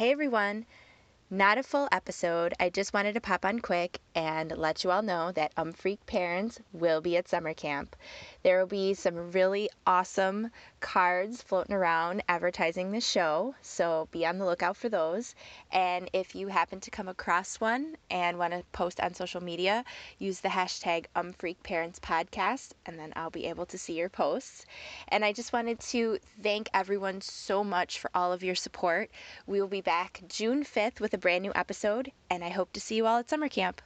Hey everyone! Not a full episode. I just wanted to pop on quick and let you all know that Umfreak parents will be at summer camp. There will be some really awesome cards floating around advertising the show, so be on the lookout for those. And if you happen to come across one and want to post on social media, use the hashtag UmFreakParentsPodcast, and then I'll be able to see your posts. And I just wanted to thank everyone so much for all of your support. We will be back June 5th with a brand new episode, and I hope to see you all at summer camp.